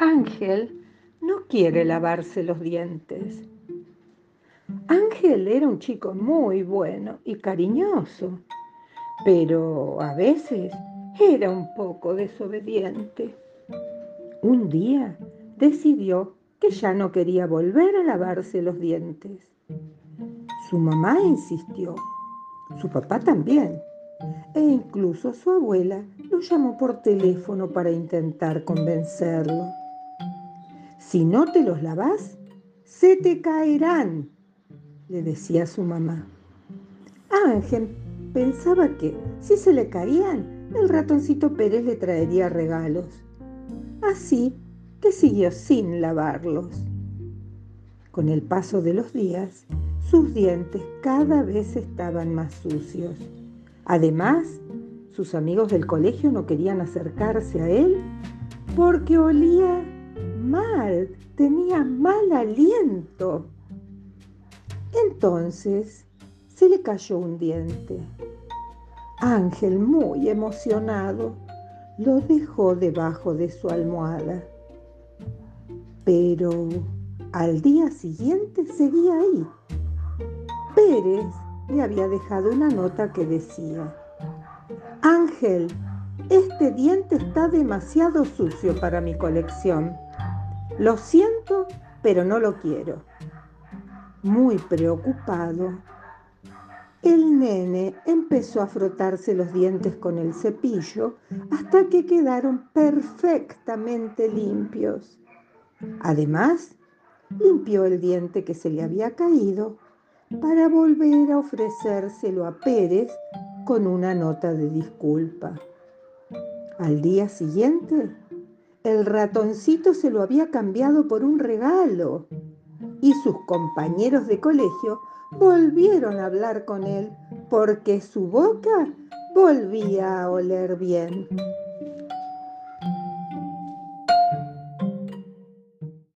Ángel no quiere lavarse los dientes. Ángel era un chico muy bueno y cariñoso, pero a veces era un poco desobediente. Un día decidió que ya no quería volver a lavarse los dientes. Su mamá insistió, su papá también, e incluso su abuela lo llamó por teléfono para intentar convencerlo. Si no te los lavas, se te caerán, le decía su mamá. Ángel pensaba que si se le caían, el ratoncito Pérez le traería regalos. Así que siguió sin lavarlos. Con el paso de los días, sus dientes cada vez estaban más sucios. Además, sus amigos del colegio no querían acercarse a él porque olía mal, tenía mal aliento. Entonces se le cayó un diente. Ángel, muy emocionado, lo dejó debajo de su almohada. Pero al día siguiente seguía ahí. Pérez le había dejado una nota que decía, Ángel, este diente está demasiado sucio para mi colección. Lo siento, pero no lo quiero. Muy preocupado, el nene empezó a frotarse los dientes con el cepillo hasta que quedaron perfectamente limpios. Además, limpió el diente que se le había caído para volver a ofrecérselo a Pérez con una nota de disculpa. Al día siguiente, el ratoncito se lo había cambiado por un regalo y sus compañeros de colegio volvieron a hablar con él porque su boca volvía a oler bien.